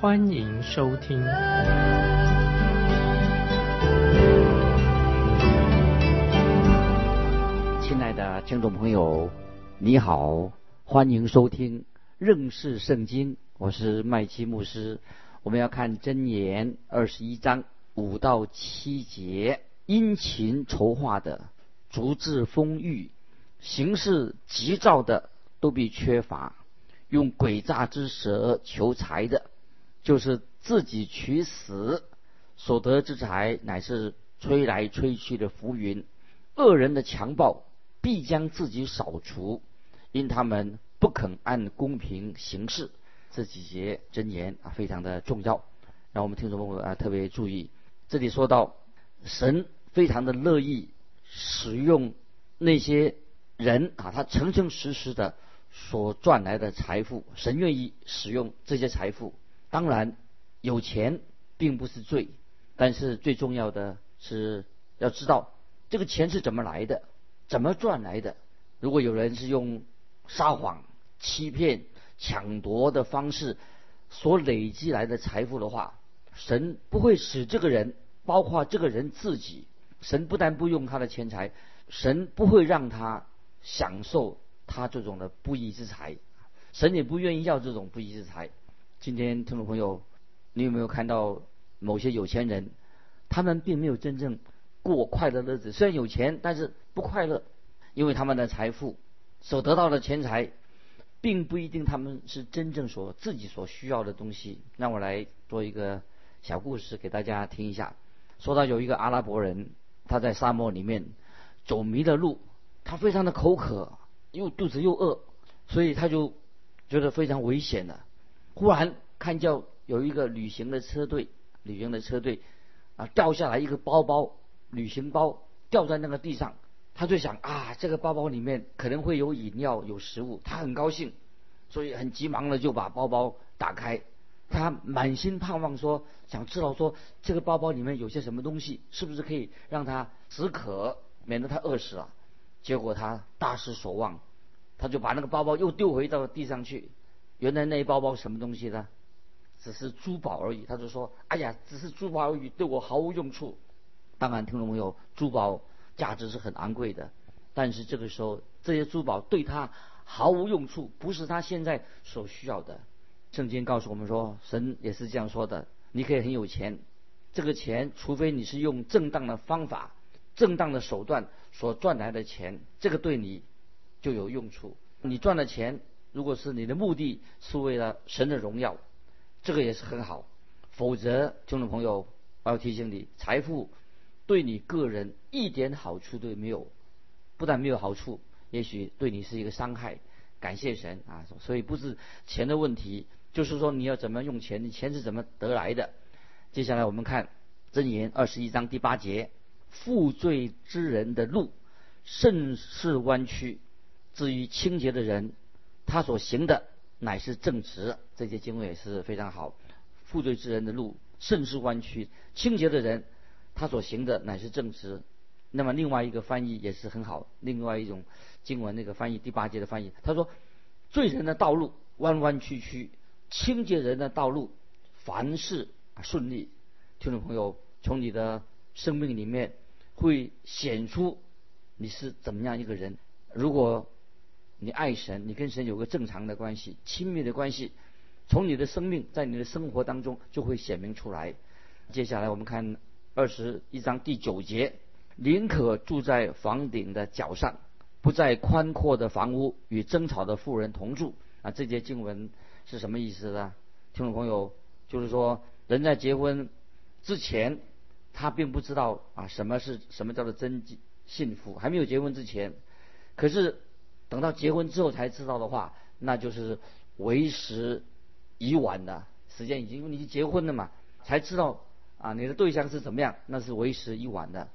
欢迎收听。亲爱的听众朋友，你好，欢迎收听认识圣经，我是麦基牧师。我们要看箴言二十一章五到七节，殷勤筹划的。足智丰裕、行事急躁的都必缺乏；用诡诈之舌求财的，就是自己取死；所得之财乃是吹来吹去的浮云。恶人的强暴必将自己扫除，因他们不肯按公平行事。这几节真言啊，非常的重要，让我们听众朋友啊特别注意。这里说到神非常的乐意。使用那些人啊，他诚诚实实的所赚来的财富，神愿意使用这些财富。当然，有钱并不是罪，但是最重要的是要知道这个钱是怎么来的，怎么赚来的。如果有人是用撒谎、欺骗、抢夺的方式所累积来的财富的话，神不会使这个人，包括这个人自己。神不但不用他的钱财，神不会让他享受他这种的不义之财，神也不愿意要这种不义之财。今天听众朋友，你有没有看到某些有钱人，他们并没有真正过快乐日子？虽然有钱，但是不快乐，因为他们的财富所得到的钱财，并不一定他们是真正所自己所需要的东西。让我来做一个小故事给大家听一下。说到有一个阿拉伯人。他在沙漠里面走迷了路，他非常的口渴，又肚子又饿，所以他就觉得非常危险了。忽然看见有一个旅行的车队，旅行的车队啊掉下来一个包包，旅行包掉在那个地上，他就想啊，这个包包里面可能会有饮料、有食物，他很高兴，所以很急忙的就把包包打开。他满心盼望说，想知道说这个包包里面有些什么东西，是不是可以让他止渴，免得他饿死了。结果他大失所望，他就把那个包包又丢回到地上去。原来那一包包什么东西呢？只是珠宝而已。他就说：“哎呀，只是珠宝而已，对我毫无用处。”当然，听众朋友，珠宝价值是很昂贵的，但是这个时候这些珠宝对他毫无用处，不是他现在所需要的。圣经告诉我们说，神也是这样说的：你可以很有钱，这个钱，除非你是用正当的方法、正当的手段所赚来的钱，这个对你就有用处。你赚的钱，如果是你的目的是为了神的荣耀，这个也是很好。否则，听众朋友，我要提醒你，财富对你个人一点好处都没有，不但没有好处，也许对你是一个伤害。感谢神啊！所以不是钱的问题。就是说，你要怎么用钱？你钱是怎么得来的？接下来我们看箴言二十一章第八节：负罪之人的路甚是弯曲，至于清洁的人，他所行的乃是正直。这些经文也是非常好。负罪之人的路甚是弯曲，清洁的人他所行的乃是正直。那么另外一个翻译也是很好，另外一种经文那个翻译第八节的翻译，他说：罪人的道路弯弯曲曲。清洁人的道路，凡事顺利。听众朋友，从你的生命里面会显出你是怎么样一个人。如果你爱神，你跟神有个正常的关系、亲密的关系，从你的生命在你的生活当中就会显明出来。接下来我们看二十一章第九节：宁可住在房顶的角上，不在宽阔的房屋与争吵的妇人同住。啊，这节经文。是什么意思呢？听众朋友，就是说，人在结婚之前，他并不知道啊，什么是什么叫做真幸福，还没有结婚之前。可是等到结婚之后才知道的话，那就是为时已晚了。时间已经，因为你结婚了嘛，才知道啊，你的对象是怎么样，那是为时已晚的。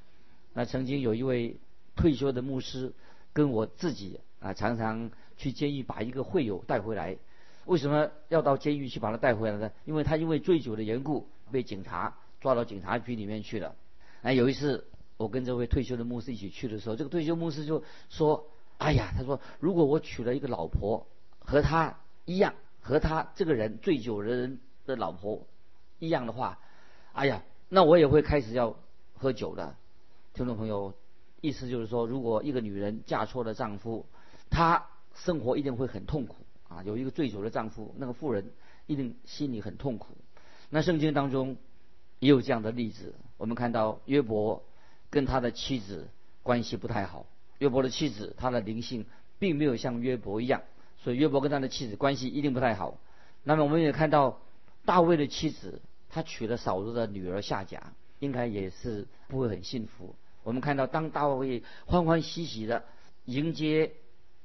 那曾经有一位退休的牧师跟我自己啊，常常去监狱把一个会友带回来。为什么要到监狱去把他带回来呢？因为他因为醉酒的缘故被警察抓到警察局里面去了。那有一次我跟这位退休的牧师一起去的时候，这个退休牧师就说：“哎呀，他说如果我娶了一个老婆和他一样，和他这个人醉酒的人的老婆一样的话。”哎呀，那我也会开始要喝酒的，听众朋友，意思就是说，如果一个女人嫁错了丈夫，她生活一定会很痛苦啊。有一个醉酒的丈夫，那个妇人一定心里很痛苦。那圣经当中也有这样的例子，我们看到约伯跟他的妻子关系不太好。约伯的妻子，她的灵性并没有像约伯一样，所以约伯跟他的妻子关系一定不太好。那么我们也看到大卫的妻子。他娶了扫罗的女儿夏甲，应该也是不会很幸福。我们看到，当大卫欢欢喜喜的迎接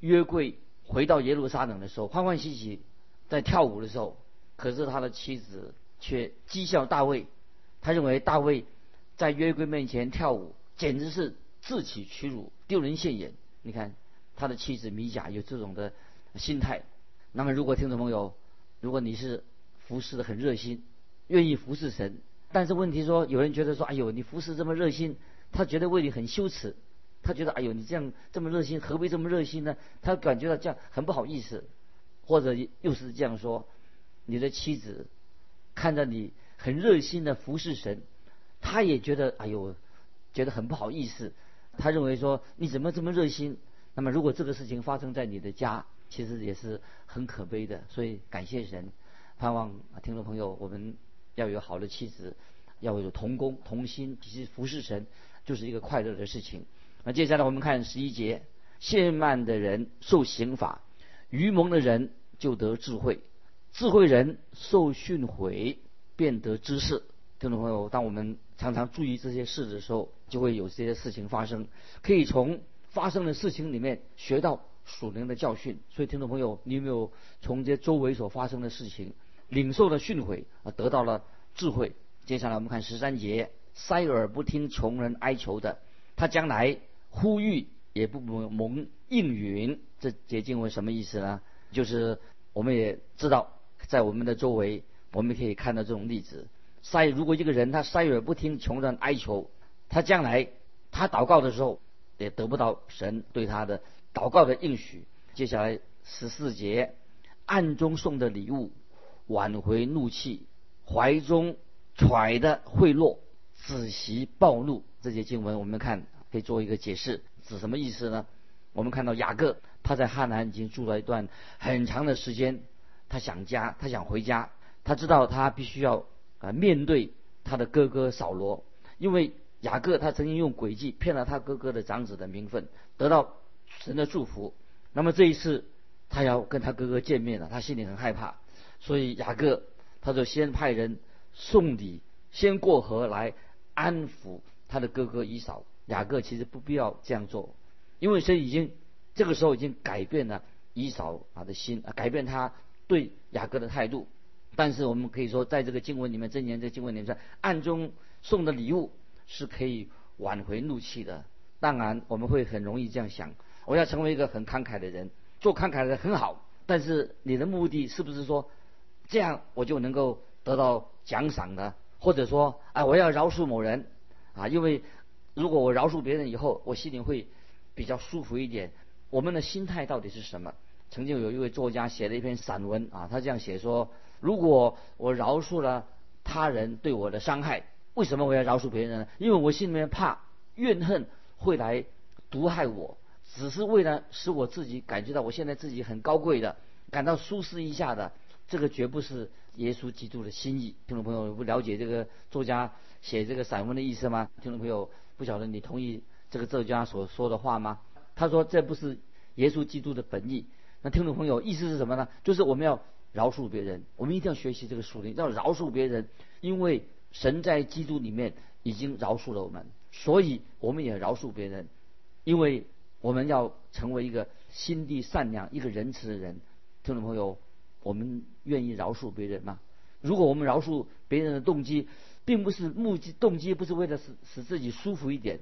约柜回到耶路撒冷的时候，欢欢喜喜在跳舞的时候，可是他的妻子却讥笑大卫。他认为大卫在约柜面前跳舞，简直是自取屈辱，丢人现眼。你看他的妻子米甲有这种的心态。那么，如果听众朋友，如果你是服侍的很热心，愿意服侍神，但是问题说，有人觉得说，哎呦，你服侍这么热心，他觉得为你很羞耻，他觉得，哎呦，你这样这么热心，何必这么热心呢？他感觉到这样很不好意思，或者又是这样说，你的妻子看着你很热心的服侍神，他也觉得，哎呦，觉得很不好意思，他认为说，你怎么这么热心？那么如果这个事情发生在你的家，其实也是很可悲的。所以感谢神，盼望听众朋友我们。要有好的妻子，要有同工同心，其实服侍神就是一个快乐的事情。那接下来我们看十一节：懈慢的人受刑罚，愚蒙的人就得智慧，智慧人受训诲，便得知识。听众朋友，当我们常常注意这些事的时候，就会有这些事情发生，可以从发生的事情里面学到属灵的教训。所以，听众朋友，你有没有从这周围所发生的事情？领受了训诲啊，得到了智慧。接下来我们看十三节：塞耳不听穷人哀求的，他将来呼吁也不蒙应允。这节经文什么意思呢？就是我们也知道，在我们的周围，我们可以看到这种例子。塞如果一个人他塞耳不听穷人哀求，他将来他祷告的时候也得不到神对他的祷告的应许。接下来十四节：暗中送的礼物。挽回怒气，怀中揣的贿赂，子息暴怒。这些经文我们看可以做一个解释，指什么意思呢？我们看到雅各他在哈南已经住了一段很长的时间，他想家，他想回家，他知道他必须要啊面对他的哥哥扫罗，因为雅各他曾经用诡计骗了他哥哥的长子的名分，得到神的祝福。那么这一次他要跟他哥哥见面了，他心里很害怕。所以雅各他就先派人送礼，先过河来安抚他的哥哥以扫。雅各其实不必要这样做，因为神已经这个时候已经改变了以扫啊的心，改变他对雅各的态度。但是我们可以说，在这个经文里面，这年这经文里面，暗中送的礼物是可以挽回怒气的。当然，我们会很容易这样想：我要成为一个很慷慨的人，做慷慨的很好。但是你的目的是不是说？这样我就能够得到奖赏的，或者说，哎，我要饶恕某人，啊，因为如果我饶恕别人以后，我心里会比较舒服一点。我们的心态到底是什么？曾经有一位作家写了一篇散文啊，他这样写说：如果我饶恕了他人对我的伤害，为什么我要饶恕别人呢？因为我心里面怕怨恨会来毒害我，只是为了使我自己感觉到我现在自己很高贵的，感到舒适一下的。这个绝不是耶稣基督的心意。听众朋友不了解这个作家写这个散文的意思吗？听众朋友不晓得你同意这个作家所说的话吗？他说这不是耶稣基督的本意。那听众朋友意思是什么呢？就是我们要饶恕别人，我们一定要学习这个属灵，要饶恕别人，因为神在基督里面已经饶恕了我们，所以我们也饶恕别人，因为我们要成为一个心地善良、一个仁慈的人。听众朋友。我们愿意饶恕别人吗？如果我们饶恕别人的动机，并不是目的动机不是为了使使自己舒服一点，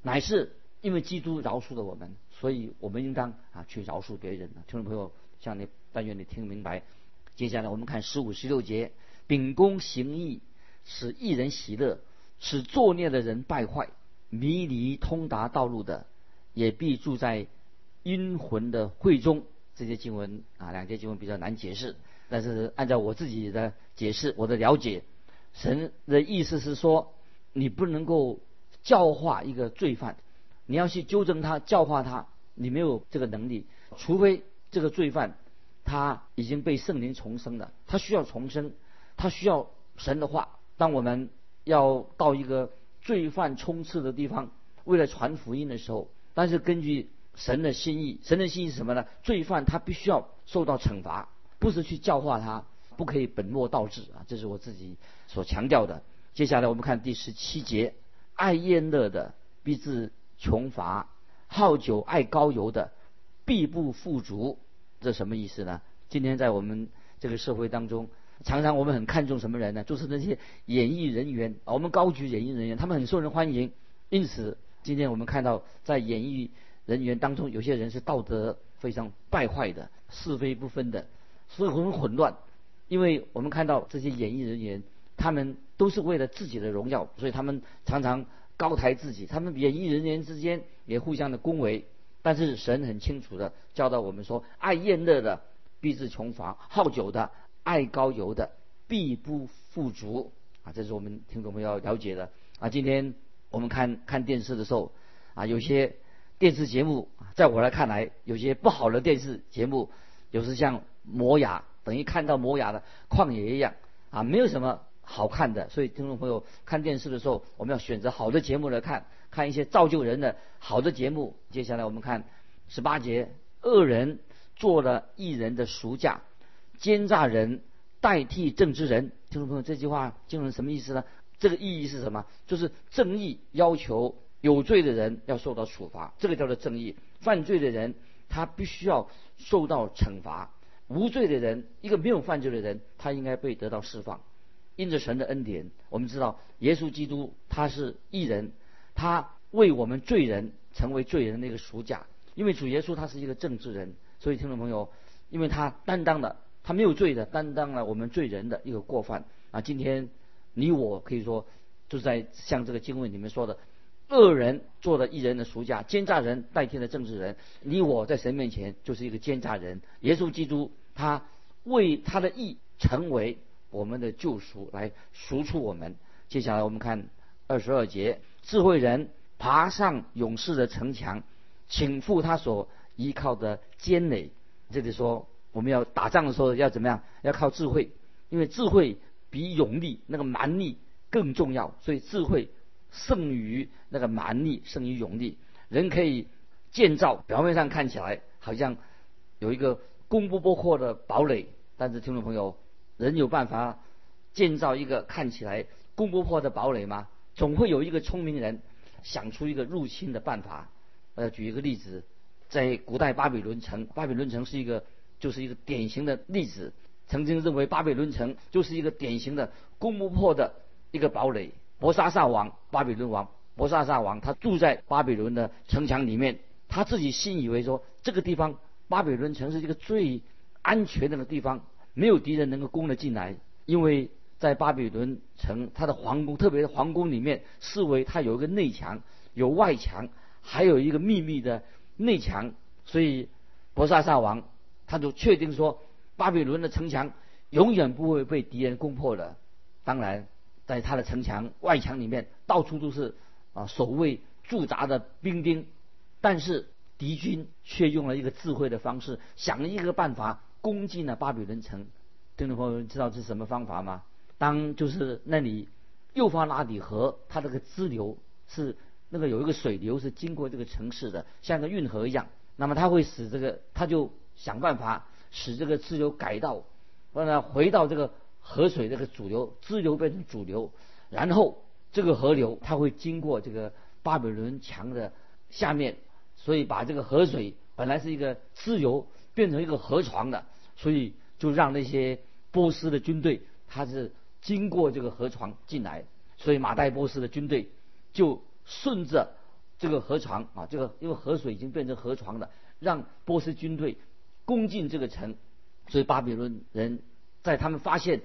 乃是因为基督饶恕了我们，所以我们应当啊去饶恕别人。听众朋友，向你但愿你听明白。接下来我们看十五、十六节：秉公行义，使一人喜乐，使作孽的人败坏，迷离通达道路的，也必住在阴魂的会中。这些经文啊，两节经文比较难解释，但是按照我自己的解释，我的了解，神的意思是说，你不能够教化一个罪犯，你要去纠正他、教化他，你没有这个能力，除非这个罪犯。他已经被圣灵重生了，他需要重生，他需要神的话。当我们要到一个罪犯充斥的地方，为了传福音的时候，但是根据神的心意，神的心意是什么呢？罪犯他必须要受到惩罚，不是去教化他，不可以本末倒置啊！这是我自己所强调的。接下来我们看第十七节：爱宴乐的必自穷乏，好酒爱高油的必不富足。这什么意思呢？今天在我们这个社会当中，常常我们很看重什么人呢？就是那些演艺人员，我们高举演艺人员，他们很受人欢迎。因此，今天我们看到在演艺人员当中，有些人是道德非常败坏的，是非不分的，所以很混乱。因为我们看到这些演艺人员，他们都是为了自己的荣耀，所以他们常常高抬自己。他们演艺人员之间也互相的恭维。但是神很清楚的教导我们说，爱宴乐的必致穷乏，好酒的、爱高油的必不富足啊！这是我们听众朋友要了解的啊。今天我们看看电视的时候啊，有些电视节目，在我来看来，有些不好的电视节目，有时像磨牙，等于看到磨牙的旷野一样啊，没有什么好看的。所以听众朋友看电视的时候，我们要选择好的节目来看。看一些造就人的好的节目。接下来我们看十八节：恶人做了一人的赎价，奸诈人代替正直人。听众朋友，这句话经文什么意思呢？这个意义是什么？就是正义要求有罪的人要受到处罚，这个叫做正义。犯罪的人他必须要受到惩罚，无罪的人，一个没有犯罪的人，他应该被得到释放。因着神的恩典，我们知道耶稣基督他是义人。他为我们罪人成为罪人的一个赎价，因为主耶稣他是一个正直人，所以听众朋友，因为他担当了他没有罪的担当了我们罪人的一个过犯啊。今天你我可以说就在像这个经文里面说的，恶人做了一人的赎价，奸诈人代替了正直人，你我在神面前就是一个奸诈人。耶稣基督他为他的义成为我们的救赎，来赎出我们。接下来我们看二十二节。智慧人爬上勇士的城墙，倾覆他所依靠的坚垒。这里说我们要打仗的时候要怎么样？要靠智慧，因为智慧比勇力那个蛮力更重要。所以智慧胜于那个蛮力，胜于勇力。人可以建造，表面上看起来好像有一个攻不破的堡垒，但是听众朋友，人有办法建造一个看起来攻不破的堡垒吗？总会有一个聪明人想出一个入侵的办法。呃，举一个例子，在古代巴比伦城，巴比伦城是一个就是一个典型的例子。曾经认为巴比伦城就是一个典型的攻不破的一个堡垒。伯沙萨王，巴比伦王，伯沙萨王，他住在巴比伦的城墙里面，他自己信以为说这个地方巴比伦城是一个最安全的地方，没有敌人能够攻得进来，因为。在巴比伦城，它的皇宫，特别是皇宫里面，视为它有一个内墙，有外墙，还有一个秘密的内墙。所以，博萨萨王他就确定说，巴比伦的城墙永远不会被敌人攻破的。当然，在他的城墙外墙里面，到处都是啊守卫驻扎的兵丁。但是敌军却用了一个智慧的方式，想了一个办法攻进了巴比伦城。听众朋友知道是什么方法吗？当就是那里幼发拉底河，它这个支流是那个有一个水流是经过这个城市的，像个运河一样。那么它会使这个，它就想办法使这个支流改道，让它回到这个河水这个主流，支流变成主流。然后这个河流它会经过这个巴比伦墙的下面，所以把这个河水本来是一个支流变成一个河床的，所以就让那些波斯的军队。他是经过这个河床进来，所以马代波斯的军队就顺着这个河床啊，这个因为河水已经变成河床了，让波斯军队攻进这个城，所以巴比伦人在他们发现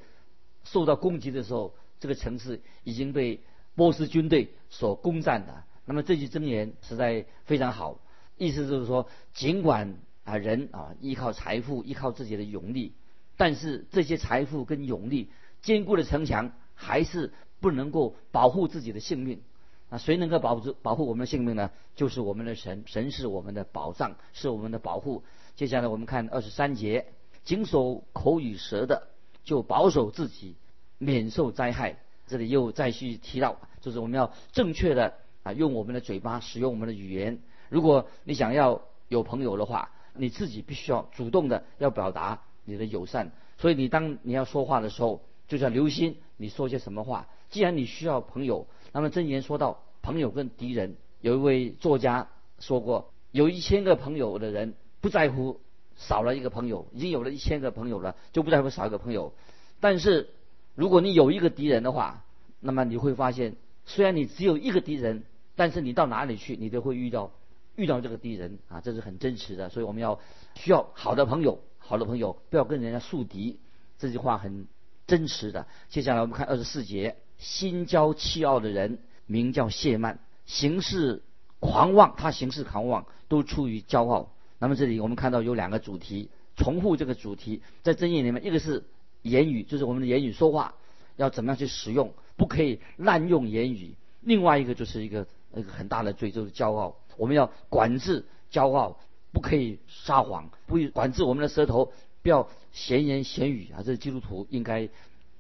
受到攻击的时候，这个城市已经被波斯军队所攻占了。那么这句箴言实在非常好，意思就是说，尽管啊人啊依靠财富，依靠自己的勇力，但是这些财富跟勇力坚固的城墙还是不能够保护自己的性命。啊，谁能够保住保护我们的性命呢？就是我们的神，神是我们的保障，是我们的保护。接下来我们看二十三节，谨守口与舌的，就保守自己，免受灾害。这里又再去提到，就是我们要正确的。啊，用我们的嘴巴，使用我们的语言。如果你想要有朋友的话，你自己必须要主动的要表达你的友善。所以你当你要说话的时候，就要留心你说些什么话。既然你需要朋友，那么真言说到朋友跟敌人，有一位作家说过，有一千个朋友的人不在乎少了一个朋友，已经有了一千个朋友了，就不在乎少一个朋友。但是如果你有一个敌人的话，那么你会发现，虽然你只有一个敌人。但是你到哪里去，你都会遇到遇到这个敌人啊，这是很真实的。所以我们要需要好的朋友，好的朋友不要跟人家树敌，这句话很真实的。接下来我们看二十四节，心骄气傲的人名叫谢曼，行事狂妄，他行事狂妄都出于骄傲。那么这里我们看到有两个主题，重复这个主题在箴言里面，一个是言语，就是我们的言语说话要怎么样去使用，不可以滥用言语；另外一个就是一个。一个很大的罪就是骄傲，我们要管制骄傲，不可以撒谎，不管制我们的舌头，不要闲言闲语啊！这是基督徒应该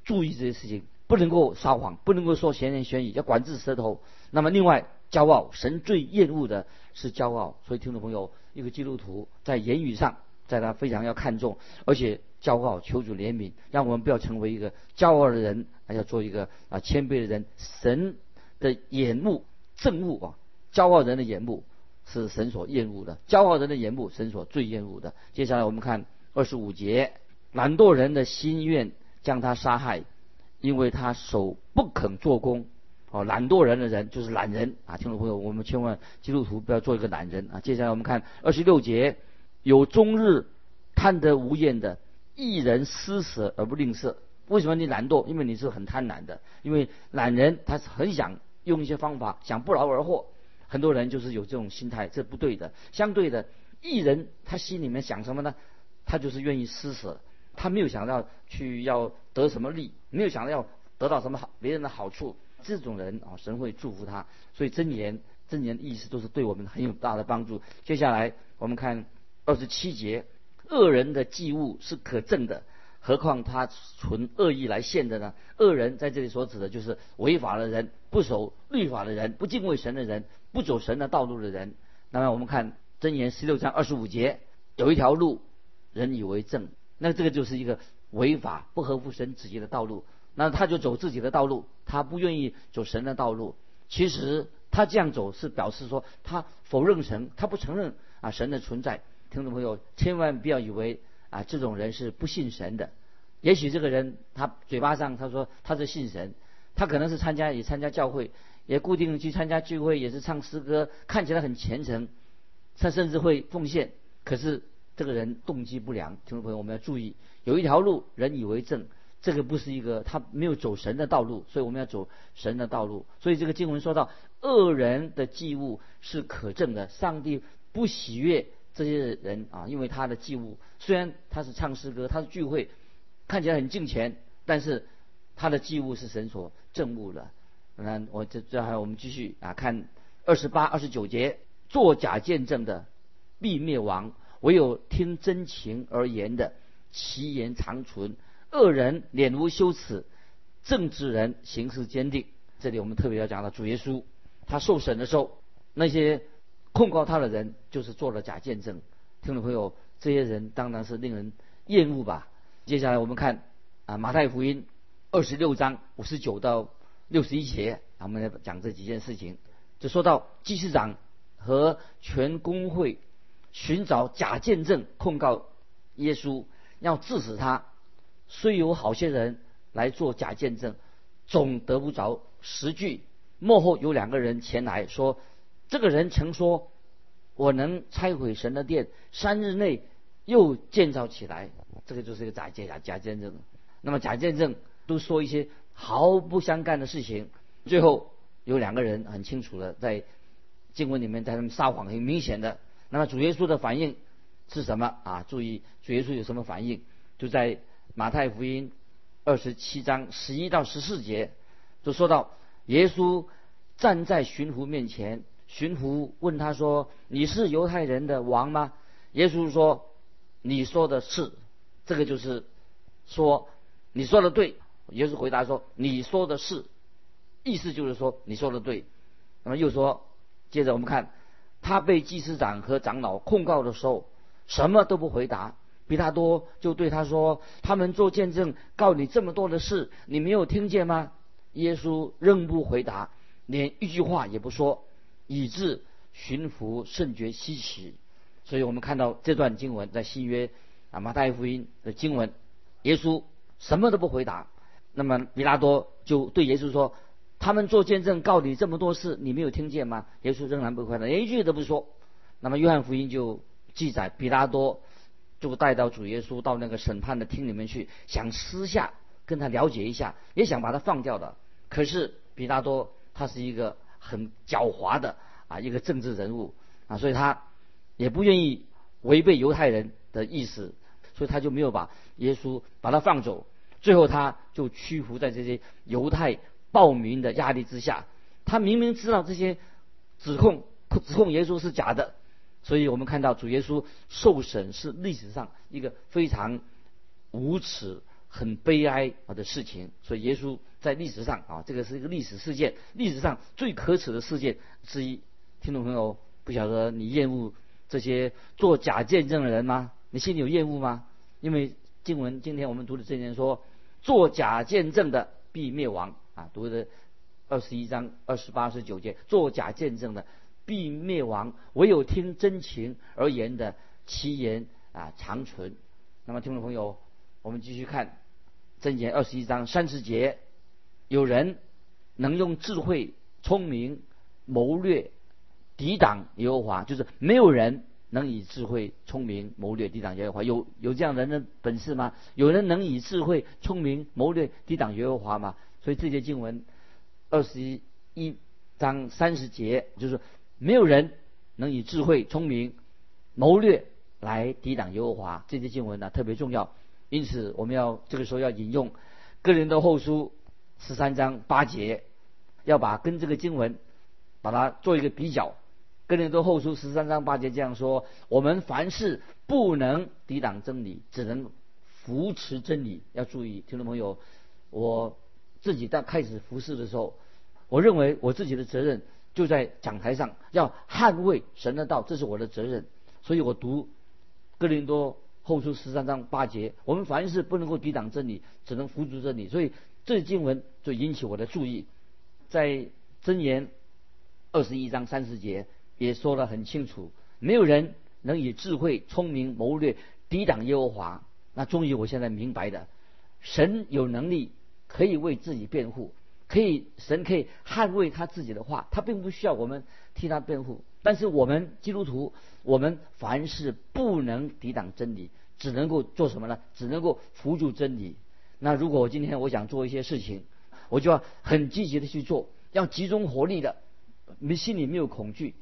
注意这些事情，不能够撒谎，不能够说闲言闲语，要管制舌头。那么另外，骄傲，神最厌恶的是骄傲，所以听众朋友，一个基督徒在言语上，在他非常要看重，而且骄傲，求主怜悯，让我们不要成为一个骄傲的人，还要做一个啊谦卑的人。神的眼目。憎恶啊！骄傲人的眼目是神所厌恶的，骄傲人的眼目神所最厌恶的。接下来我们看二十五节，懒惰人的心愿将他杀害，因为他手不肯做工。哦，懒惰人的人就是懒人啊！听众朋友，我们千万基督徒不要做一个懒人啊！接下来我们看二十六节，有终日贪得无厌的一人施舍而不吝啬。为什么你懒惰？因为你是很贪婪的。因为懒人他是很想。用一些方法想不劳而获，很多人就是有这种心态，这不对的。相对的，艺人他心里面想什么呢？他就是愿意施舍，他没有想到去要得什么利，没有想到要得到什么好别人的好处。这种人啊，神会祝福他。所以真言真言的意思都是对我们很有大的帮助。接下来我们看二十七节，恶人的祭物是可憎的。何况他存恶意来献的呢？恶人在这里所指的就是违法的人、不守律法的人、不敬畏神的人、不走神的道路的人。那么我们看真言十六章二十五节，有一条路，人以为正，那这个就是一个违法、不合乎神旨意的道路。那他就走自己的道路，他不愿意走神的道路。其实他这样走是表示说他否认神，他不承认啊神的存在。听众朋友，千万不要以为。啊，这种人是不信神的。也许这个人他嘴巴上他说他是信神，他可能是参加也参加教会，也固定去参加聚会，也是唱诗歌，看起来很虔诚，他甚至会奉献。可是这个人动机不良，听众朋友我们要注意，有一条路人以为正，这个不是一个他没有走神的道路，所以我们要走神的道路。所以这个经文说到恶人的祭物是可证的，上帝不喜悦。这些人啊，因为他的祭物虽然他是唱诗歌，他是聚会，看起来很敬虔，但是他的祭物是神所憎恶的。那我这这还我们继续啊，看二十八、二十九节，作假见证的必灭亡，唯有听真情而言的，其言长存。恶人脸无羞耻，正直人行事坚定。这里我们特别要讲到主耶稣，他受审的时候，那些。控告他的人就是做了假见证，听众朋友，这些人当然是令人厌恶吧。接下来我们看啊马太福音二十六章五十九到六十一节，我们来讲这几件事情。就说到祭司长和全公会寻找假见证控告耶稣，要致死他。虽有好些人来做假见证，总得不着实据。幕后有两个人前来说，这个人曾说：“我能拆毁神的殿，三日内又建造起来。”这个就是一个假见假假见证。那么假见证都说一些毫不相干的事情。最后有两个人很清楚的在经文里面在他们撒谎，很明显的。那么主耶稣的反应是什么啊？注意主耶稣有什么反应？就在马太福音二十七章十一到十四节，就说到耶稣站在巡抚面前，巡抚问他说：“你是犹太人的王吗？”耶稣说：“你说的是。”这个就是说你说的对。耶稣回答说：“你说的是。”意思就是说你说的对。那么又说，接着我们看他被祭司长和长老控告的时候，什么都不回答。比他多就对他说：“他们做见证告你这么多的事，你没有听见吗？”耶稣仍不回答，连一句话也不说，以致巡抚甚觉稀奇。所以我们看到这段经文在新约啊马太福音的经文，耶稣什么都不回答。那么比拉多就对耶稣说：“他们做见证告你这么多事，你没有听见吗？”耶稣仍然不回答，连一句都不说。那么约翰福音就记载比拉多。就带到主耶稣到那个审判的厅里面去，想私下跟他了解一下，也想把他放掉的。可是比拉多他是一个很狡猾的啊一个政治人物啊，所以他也不愿意违背犹太人的意思，所以他就没有把耶稣把他放走。最后他就屈服在这些犹太暴民的压力之下。他明明知道这些指控指控耶稣是假的。所以我们看到主耶稣受审是历史上一个非常无耻、很悲哀的事情。所以耶稣在历史上啊，这个是一个历史事件，历史上最可耻的事件之一。听众朋友，不晓得你厌恶这些做假见证的人吗？你心里有厌恶吗？因为经文今天我们读的这节说，做假见证的必灭亡啊，读的二十一章二十八、十九节，作假见证的。必灭亡，唯有听真情而言的其言啊长存。那么听众朋友，我们继续看真言二十一章三十节，有人能用智慧、聪明、谋略抵挡耶和华，就是没有人能以智慧、聪明、谋略抵挡耶和华。有有这样人的本事吗？有人能以智慧、聪明、谋略抵挡耶和华吗？所以这节经文二十一章三十节就是。没有人能以智慧、聪明、谋略来抵挡耶和华。这些经文呢特别重要，因此我们要这个时候要引用个人的后书十三章八节，要把跟这个经文把它做一个比较。个人的后书十三章八节这样说：我们凡事不能抵挡真理，只能扶持真理。要注意，听众朋友，我自己在开始服侍的时候，我认为我自己的责任。就在讲台上要捍卫神的道，这是我的责任。所以我读哥林多后书十三章八节，我们凡事不能够抵挡真理，只能扶助真理。所以这经文就引起我的注意。在箴言二十一章三十节也说得很清楚，没有人能以智慧、聪明、谋略抵挡耶和华。那终于我现在明白的，神有能力可以为自己辩护。可以，神可以捍卫他自己的话，他并不需要我们替他辩护。但是我们基督徒，我们凡事不能抵挡真理，只能够做什么呢？只能够辅助真理。那如果我今天我想做一些事情，我就要很积极的去做，要集中火力的，你心里没有恐惧，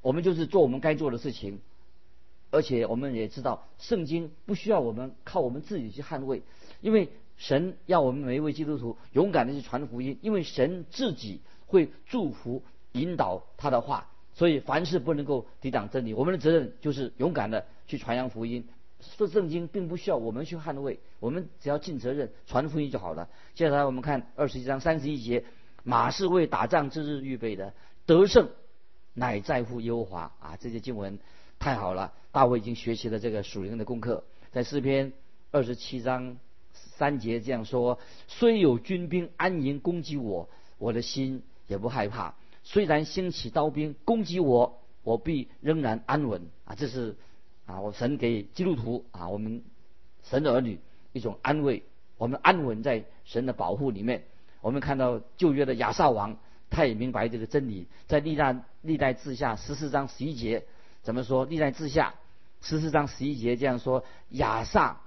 我们就是做我们该做的事情。而且我们也知道，圣经不需要我们靠我们自己去捍卫，因为。神要我们每一位基督徒勇敢的去传福音，因为神自己会祝福引导他的话，所以凡事不能够抵挡真理。我们的责任就是勇敢的去传扬福音。说圣经并不需要我们去捍卫，我们只要尽责任传福音就好了。接下来我们看二十一章三十一节：马是为打仗之日预备的，得胜乃在乎优华。啊，这些经文太好了！大卫已经学习了这个属灵的功课，在诗篇二十七章。三节这样说：虽有军兵安营攻击我，我的心也不害怕；虽然兴起刀兵攻击我，我必仍然安稳。啊，这是啊，我神给基督徒啊，我们神的儿女一种安慰。我们安稳在神的保护里面。我们看到旧约的亚萨王，他也明白这个真理，在历代历代志下十四章十一节怎么说？历代志下十四章十一节这样说：亚萨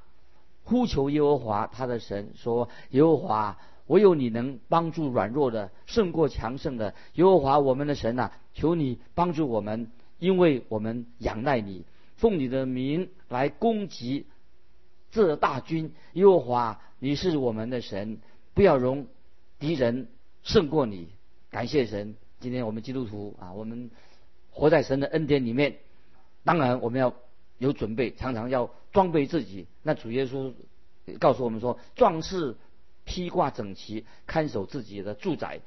呼求耶和华他的神，说：耶和华，唯有你能帮助软弱的，胜过强盛的。耶和华我们的神呐，求你帮助我们，因为我们仰赖你，奉你的名来攻击这大军。耶和华，你是我们的神，不要容。敌人胜过你，感谢神。今天我们基督徒啊，我们活在神的恩典里面。当然，我们要有准备，常常要装备自己。那主耶稣告诉我们说：“壮士披挂整齐，看守自己的住宅。”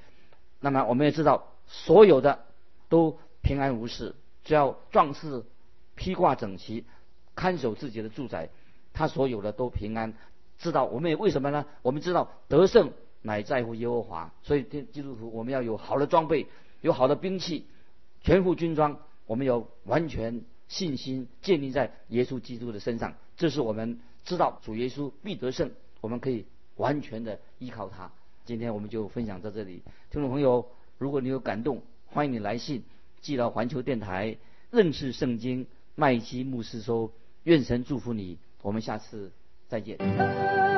那么，我们也知道，所有的都平安无事。只要壮士披挂整齐，看守自己的住宅，他所有的都平安。知道我们也为什么呢？我们知道得胜。乃在乎耶和华，所以基督徒我们要有好的装备，有好的兵器，全副军装。我们要完全信心建立在耶稣基督的身上，这是我们知道主耶稣必得胜，我们可以完全的依靠他。今天我们就分享到这里，听众朋友，如果你有感动，欢迎你来信寄到环球电台认识圣经麦基牧师收。愿神祝福你，我们下次再见。